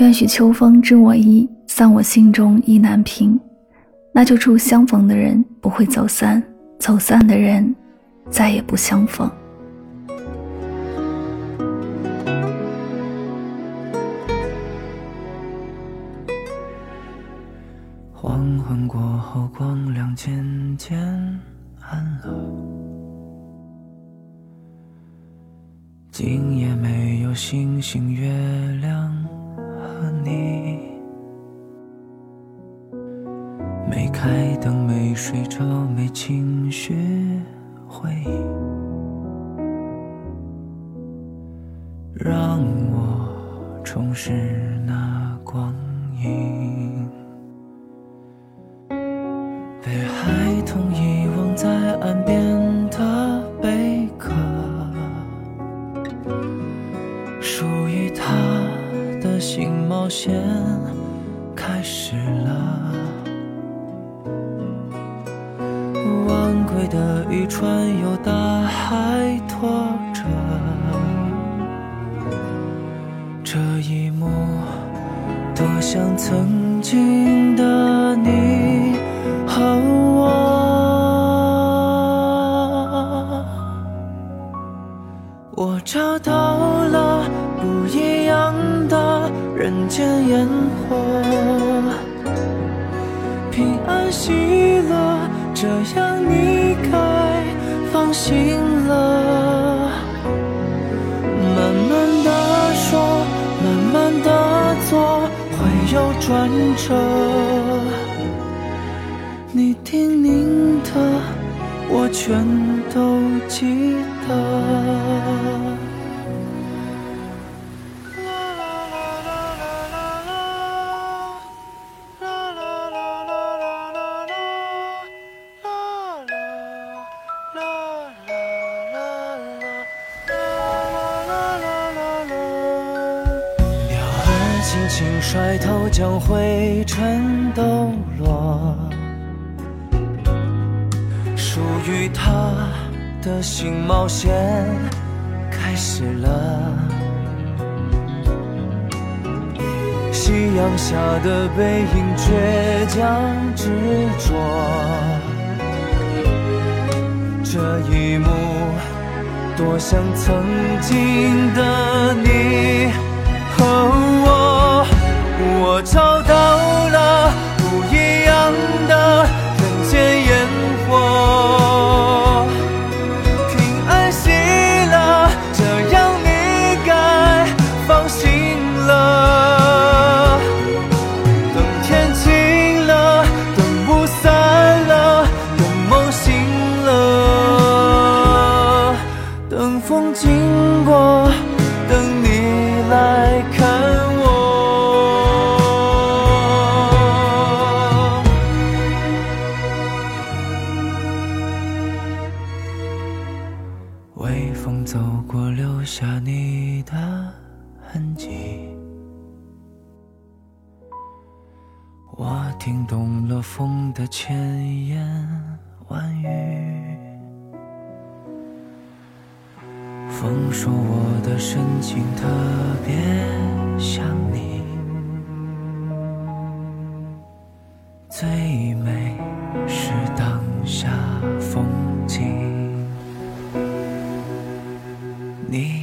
愿许秋风知我意，散我心中意难平。那就祝相逢的人不会走散，走散的人再也不相逢。黄昏过后，光亮渐渐暗了，今夜没有星星月亮。开灯，没睡着，没情绪回忆，让我重拾那光阴，被孩童遗忘在岸边的贝壳，属于他。的新冒险开始了，的渔船由大海拖着，这一幕多像曾经的你和我，我找到了不一样的。人间烟火，平安喜乐，这样你该放心了。慢慢的说，慢慢的做，会有转折。你叮咛的，我全都记得。轻轻甩头，将灰尘抖落。属于他的新冒险开始了。夕阳下的背影，倔强执着。这一幕，多像曾经的你风经过，等你来看我。微风走过，留下你的痕迹。我听懂了风的千言万语。风说我的神情特别像你，最美是当下风景。你